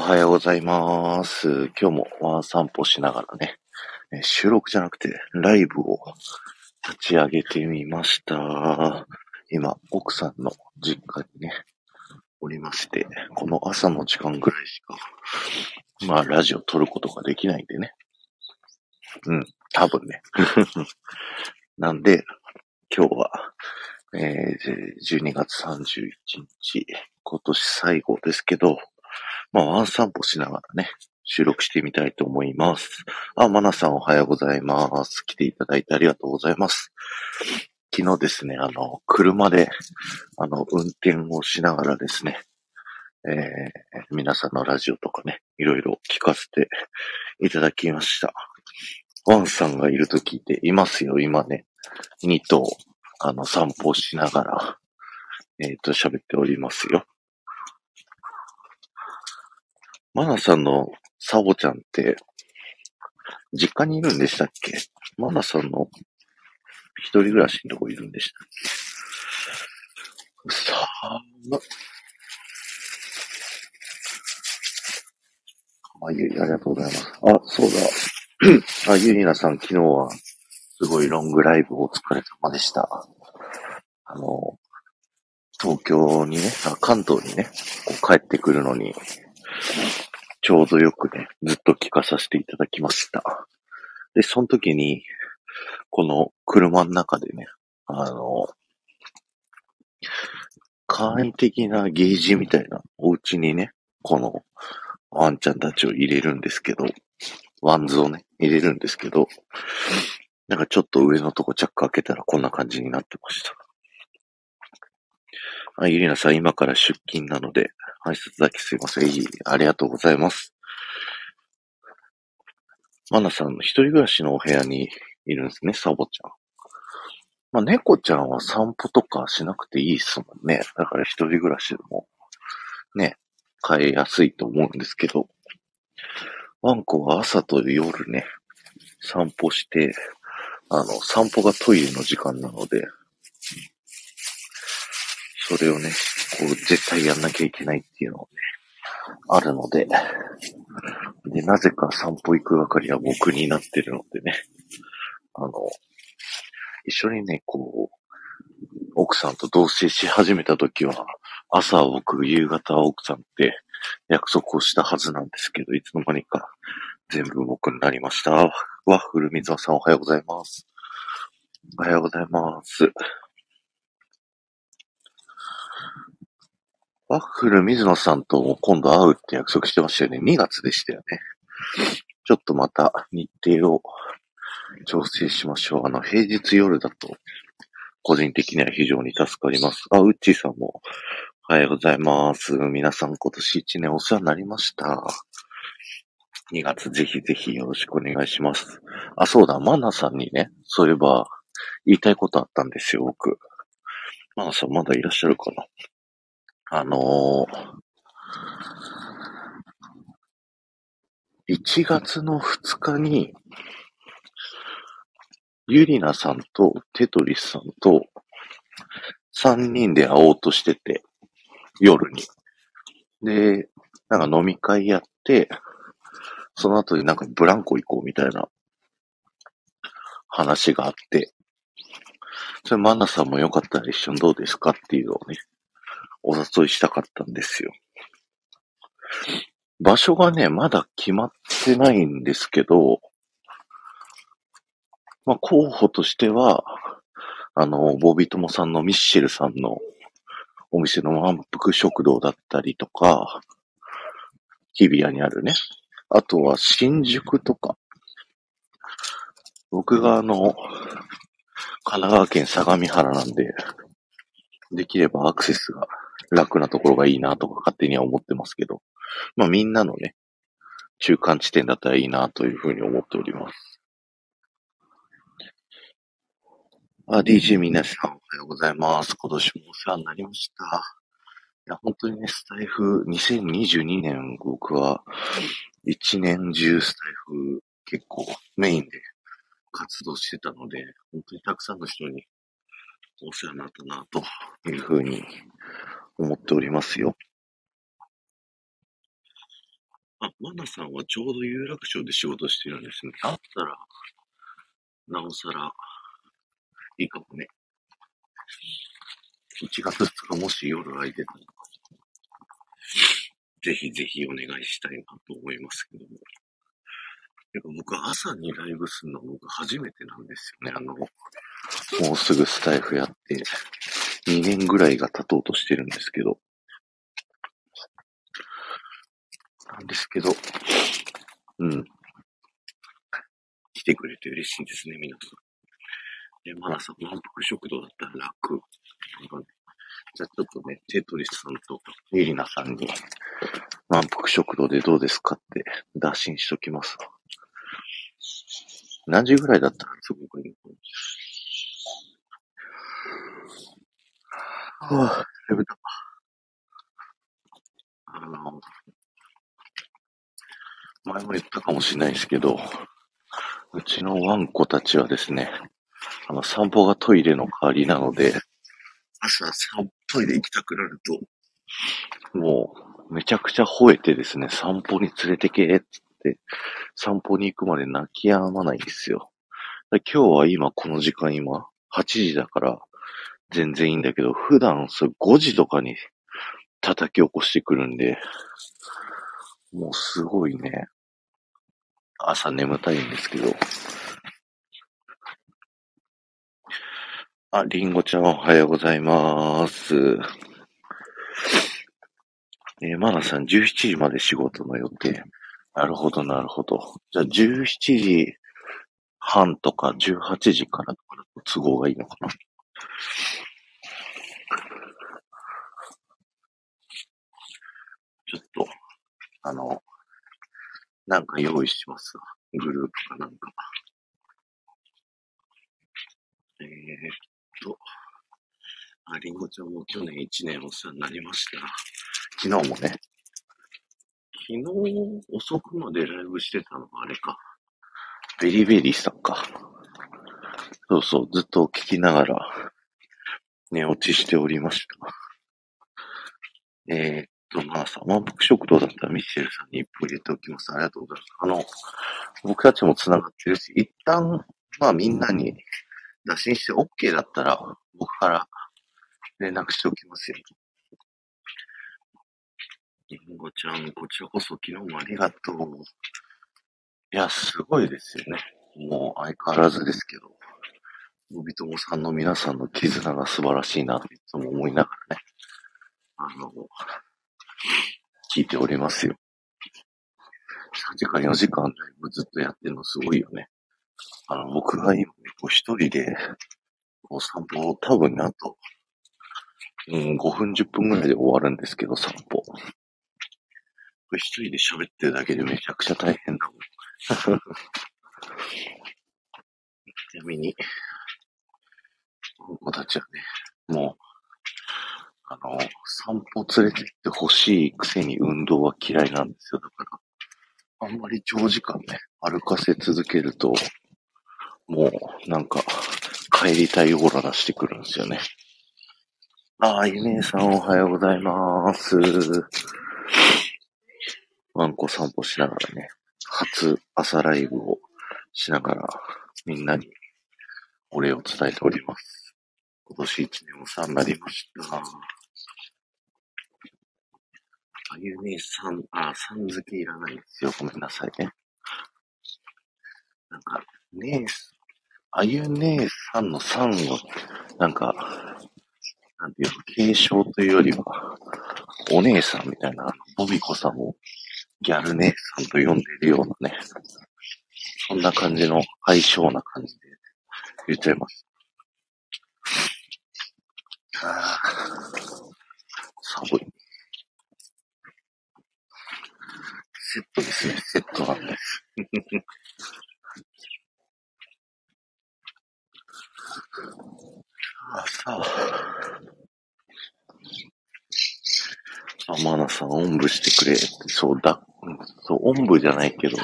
おはようございます。今日もワン散歩しながらね、収録じゃなくてライブを立ち上げてみました。今、奥さんの実家にね、おりまして、この朝の時間ぐらいしか、まあ、ラジオ撮ることができないんでね。うん、多分ね。なんで、今日は、えー、12月31日、今年最後ですけど、まあ、ワン散歩しながらね、収録してみたいと思います。あ、マナさんおはようございます。来ていただいてありがとうございます。昨日ですね、あの、車で、あの、運転をしながらですね、えー、皆さんのラジオとかね、いろいろ聞かせていただきました。ワンさんがいると聞いていますよ、今ね。2頭、あの、散歩しながら、えっ、ー、と、喋っておりますよ。マナさんのサボちゃんって、実家にいるんでしたっけ？マナさんの一人暮らしのとこいるんでしたっけ？さあ、あ、ゆり、ありがとうございます。あ、そうだ。あ、ゆりなさん、昨日は、すごいロングライブお疲れ様でした。あの、東京にね、あ関東にね、こう帰ってくるのに、ちょうどよくね、ずっと聞かさせていただきました。で、その時に、この車の中でね、あの、簡易的なゲージみたいなお家にね、このワンちゃんたちを入れるんですけど、ワンズをね、入れるんですけど、なんかちょっと上のとこチャック開けたらこんな感じになってました。あ、ゆりなさん、今から出勤なので、挨拶だけすいません。いいありがとうございます。マナさんの一人暮らしのお部屋にいるんですね、サボちゃん。まあ、猫ちゃんは散歩とかしなくていいっすもんね。だから一人暮らしでも、ね、飼いやすいと思うんですけど、ワンコは朝と夜ね、散歩して、あの、散歩がトイレの時間なので、それをね、こう、絶対やんなきゃいけないっていうのがね、あるので、で、なぜか散歩行く係は僕になってるのでね、あの、一緒にね、こう、奥さんと同棲し始めた時は、朝は僕、夕方奥さんって約束をしたはずなんですけど、いつの間にか全部僕になりました。ワッフル水野さんおはようございます。おはようございます。ワッフル水野さんとも今度会うって約束してましたよね。2月でしたよね。ちょっとまた日程を調整しましょう。あの、平日夜だと、個人的には非常に助かります。あ、ウッチーさんも、おはようございます。皆さん今年1年お世話になりました。2月ぜひぜひよろしくお願いします。あ、そうだ、マナさんにね、そういえば、言いたいことあったんですよ、僕。マナさんまだいらっしゃるかな？あのー、1月の2日に、ゆりなさんとテトリスさんと3人で会おうとしてて、夜に。で、なんか飲み会やって、その後になんかブランコ行こうみたいな話があって、それマナさんもよかったら一緒にどうですかっていうのをね、お誘いしたかったんですよ。場所がね、まだ決まってないんですけど、まあ、候補としては、あの、ボビトモさんのミッシェルさんのお店の満腹食堂だったりとか、日比谷にあるね。あとは新宿とか。僕があの、神奈川県相模原なんで、できればアクセスが楽なところがいいなとか勝手には思ってますけど、まあみんなのね、中間地点だったらいいなというふうに思っております。あ、DJ 皆さんおはようございます。今年もお世話になりました。いや、本当にね、スタイフ、2022年僕は一年中スタイフ結構メインで活動してたので、本当にたくさんの人にお世話になったなというふうに思っておりますよ。あ、マナさんはちょうど有楽町で仕事してるんですね。だったら、なおさら、いいかもね。1月2日もし夜空いてたら、ぜひぜひお願いしたいなと思いますけども。やっぱ僕朝にライブするの僕初めてなんですよね。あの、もうすぐスタイフやって、2年ぐらいが経とうとしてるんですけど。なんですけど、うん。来てくれて嬉しいですね、皆さん。で、マナさ、満腹食堂だったら楽。じゃあちょっとね、テトリスさんとエリナさんに、満腹食堂でどうですかって打診しときます。何時ぐらいだったらすごくいいはぁ、やめた。あの、前も言ったかもしれないですけど、うちのワンコたちはですね、あの、散歩がトイレの代わりなので、朝散トイレ行きたくなると、もう、めちゃくちゃ吠えてですね、散歩に連れてけって、散歩に行くまで泣き止まないんですよ。今日は今この時間今、8時だから、全然いいんだけど、普段それ5時とかに叩き起こしてくるんで、もうすごいね、朝眠たいんですけど。あ、りんごちゃんおはようございます。えー、マナさん17時まで仕事の予定。なるほど、なるほど。じゃあ17時半とか18時から都合がいいのかな？ちょっと、あの、なんか用意しますわ。グループかなんか。えー、っと、あ、りんごちゃんも去年1年お世話になりました。昨日もね。昨日遅くまでライブしてたのがあれか。ベリーベリーさんか。そうそう、ずっと聞きながら寝落ちしておりました。えー、っと、まあさ、満腹食堂だったらミシェルさんに一歩入れておきます。ありがとうございます。あの、僕たちも繋がってるし、一旦、まあみんなに打診して OK だったら、僕から連絡しておきますよ。りんごちゃん、こちらこそ昨日もありがとう。いや、すごいですよね。もう相変わらずですけど。のびともさんの皆さんの絆が素晴らしいなっていつも思いながらね。あの、聞いておりますよ。3時間4時間ライブずっとやってるのすごいよね。あの、僕が今、一人で、こう散歩を多分ね、あと、うん、5分10分ぐらいで終わるんですけど、散歩。これ一人で喋ってるだけでめちゃくちゃ大変だもん。ちなみに、この子たちはね、もう、あの、散歩連れてってほしいくせに運動は嫌いなんですよ。だから、あんまり長時間ね、歩かせ続けると、もう、なんか、帰りたいオーラ出してくるんですよね。ああ、ゆめいさんおはようございます。ワンコ散歩しながらね、初朝ライブをしながら、みんなにお礼を伝えております。今年一年お世話になりました。あゆねさん、あ、さん付けいらないんですよ。ごめんなさいね。なんか、ねえ、あゆ姉さんのさんを、なんか、なんていうの、継承というよりは、お姉さんみたいな、ボビコさんをギャル姉さんと呼んでいるようなね、そんな感じの相性な感じで言っちゃいます。あ寒い。セットですね。セットなんです。あ、さあ。あ、マナさん、おんぶしてくれ。そう、だ、そう、おんぶじゃないけど、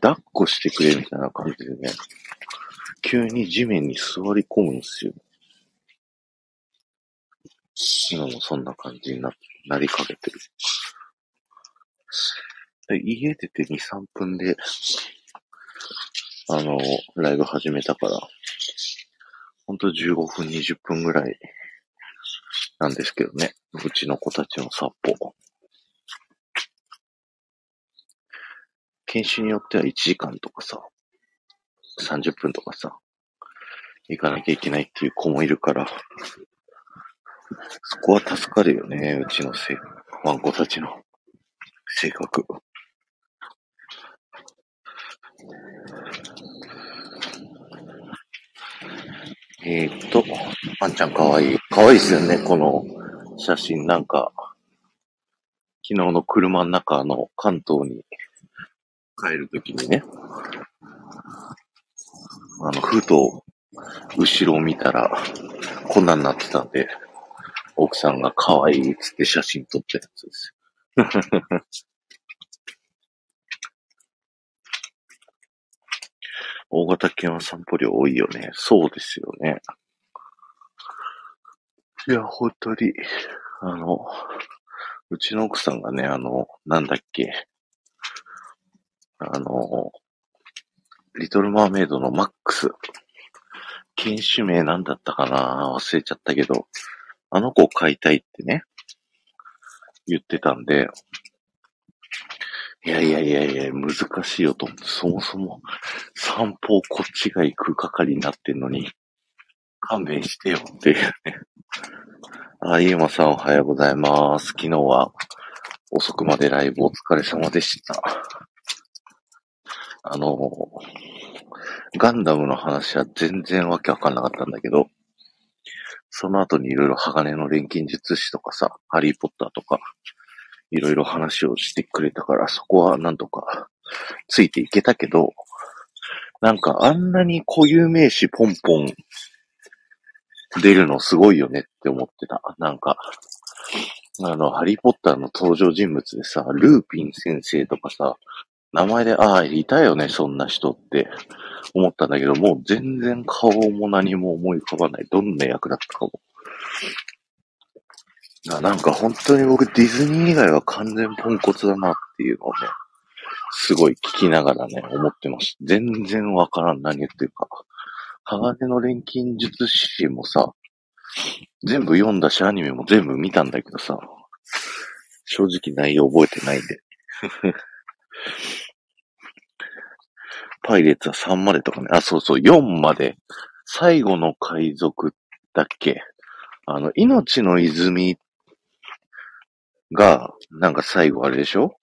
抱っこしてくれみたいな感じでね、急に地面に座り込むんですよ。今もそんな感じにななりかけてる。で家出て2、3分で、あの、ライブ始めたから、ほんと15分、20分ぐらいなんですけどね。うちの子たちの散歩。研修によっては1時間とかさ、30分とかさ、行かなきゃいけないっていう子もいるから、そこは助かるよね、うちのせワンコたちの性格。えー、っと、ワンちゃんかわいい。かわいいっすよね、この写真。なんか、昨日の車の中の関東に帰るときにね、あの、ふと、後ろを見たら、こんなんなってたんで、奥さんが可愛いっつって写真撮ってたやつです。大型犬は散歩量多いよね。そうですよね。いや、本当に、あの、うちの奥さんがね、あの、なんだっけ、あの、リトルマーメイドのマックス。犬種名なんだったかな？忘れちゃったけど、あの子を飼いたいってね、言ってたんで、いやいやいやいや、難しいよと思って、そもそも散歩をこっちが行く係になってんのに、勘弁してよっていうね。あ、ゆうまさんおはようございます。昨日は遅くまでライブお疲れ様でした。あの、ガンダムの話は全然わけわかんなかったんだけど、その後にいろいろ鋼の錬金術師とかさ、ハリーポッターとか、いろいろ話をしてくれたから、そこはなんとかついていけたけど、なんかあんなに固有名詞ポンポン出るのすごいよねって思ってた。なんか、あの、ハリーポッターの登場人物でさ、ルーピン先生とかさ、名前で、ああ、いたよね、そんな人って思ったんだけど、もう全然顔も何も思い浮かばない。どんな役だったかも。ななんか本当に僕ディズニー以外は完全ポンコツだなっていうのをね、すごい聞きながらね、思ってました。全然わからん、何言ってるか。鋼の錬金術師もさ、全部読んだし、アニメも全部見たんだけどさ、正直内容覚えてないんで。パイレーツは3までとかね。あ、そうそう、4まで。最後の海賊だっけあの、命の泉っが、なんか最後あれでしょ？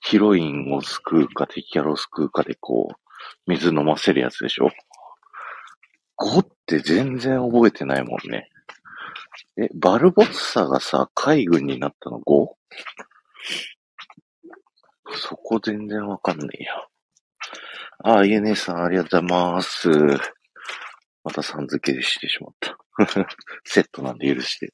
ヒロインを救うか敵キャラを救うかでこう、水飲ませるやつでしょ ?5 って全然覚えてないもんね。え、バルボッサがさ、海軍になったの 5? そこ全然わかんねえや。ああ、イエネさんありがとうございます。またさん付けしてしまった。セットなんで許して。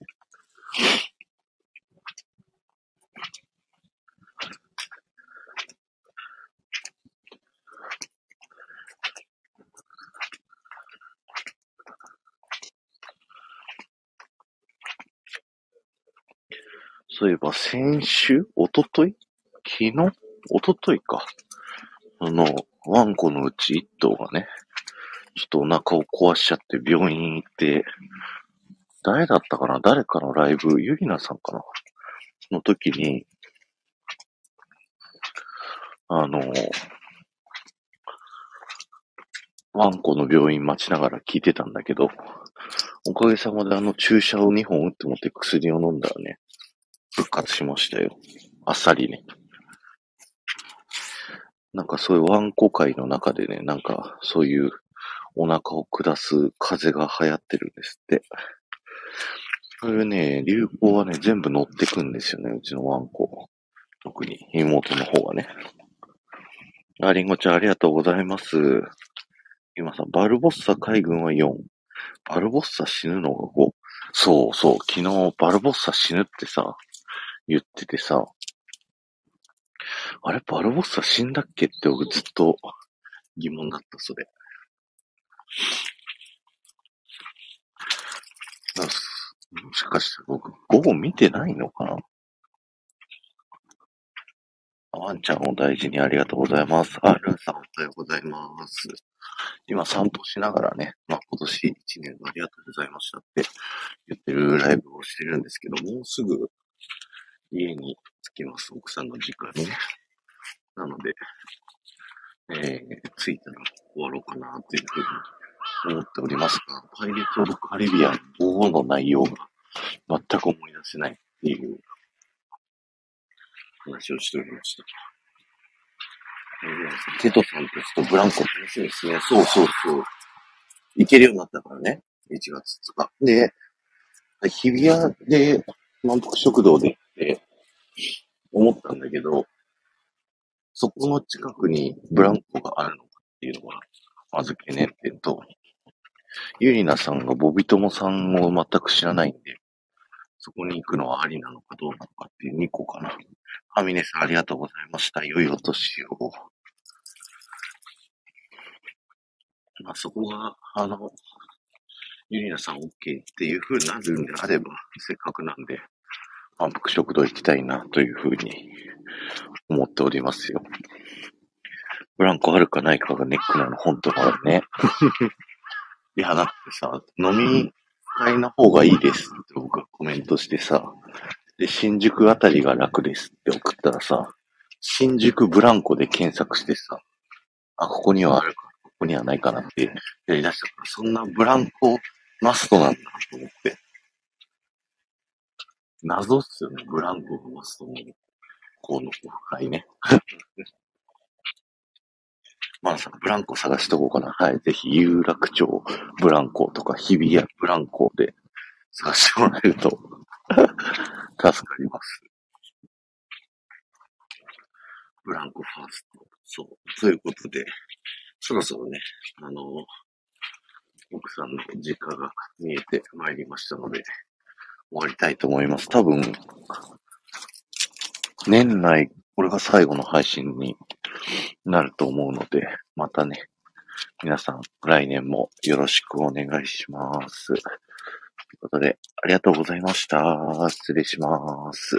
そういえば先週おととい昨日？おとといか。あの、ワンコのうち一頭がね、ちょっとお腹を壊しちゃって病院行って、誰だったかな？誰かのライブ、ゆりなさんかな？の時に、あの、ワンコの病院待ちながら聞いてたんだけど、おかげさまであの注射を2本打ってもって薬を飲んだらね、復活しましたよ。あっさりね。なんかそういうワンコ界の中でね、なんかそういうお腹を下す風が流行ってるんですって。そういうね、流行はね、全部乗ってくんですよね、うちのワンコ。特に妹の方がね。あ、りんごちゃんありがとうございます。今さ、バルボッサ海軍は4。バルボッサ死ぬのが5。そうそう、昨日バルボッサ死ぬってさ、言っててさ、あれ、バルボッサ死んだっけって僕ずっと疑問だった、それ。もしかして僕、午後見てないのかな？ワンちゃんを大事にありがとうございます。あ、ルンさんおはようございます。今散歩しながらね、まあ、今年1年ありがとうございましたって言ってるライブをしてるんですけど、もうすぐ家に着きます。奥さんの実家にね。なので、えー、着いたら終わろうかなっていうふうに思っておりますが、パイレーツ・オブ・カリビアン5の内容が全く思い出せないっていう話をしておりました。えー、テトさんたちとブランコ楽しみですね。そうそうそう。行けるようになったからね。1月2日。で、日比谷で満腹食堂でって思ったんだけど、そこの近くにブランコがあるのかっていうのが、まず懸念点と、ゆりなさんがボビトモさんを全く知らないんで、そこに行くのはありなのかどうなのかっていう2個かな。アミネさんありがとうございました。良いお年を。まあ、そこが、あの、ゆりなさん OK っていう風になるんであれば、せっかくなんで、満腹食堂行きたいなという風に思っておりますよ。ブランコあるかないかがネックなの、本当だね。いや、だってさ、飲み会の方がいいですって僕がコメントしてさ、で、新宿あたりが楽ですって送ったらさ、新宿ブランコで検索してさ、あ、ここにはあるか、ここにはないかなってやり出したから、そんなブランコマストなんだと思って。謎っすよね、ブランコがマストの、こうのオフ会ね。まあさ、ブランコ探しとこうかな。はい。ぜひ、有楽町ブランコとか、日比谷ブランコで探してもらえると 助かります。ブランコファースト。そう。ということで、そろそろね、あの、奥さんの実家が見えてまいりましたので、終わりたいと思います。多分、年内、これが最後の配信になると思うので、またね、皆さん来年もよろしくお願いします。ということで、ありがとうございました。失礼します。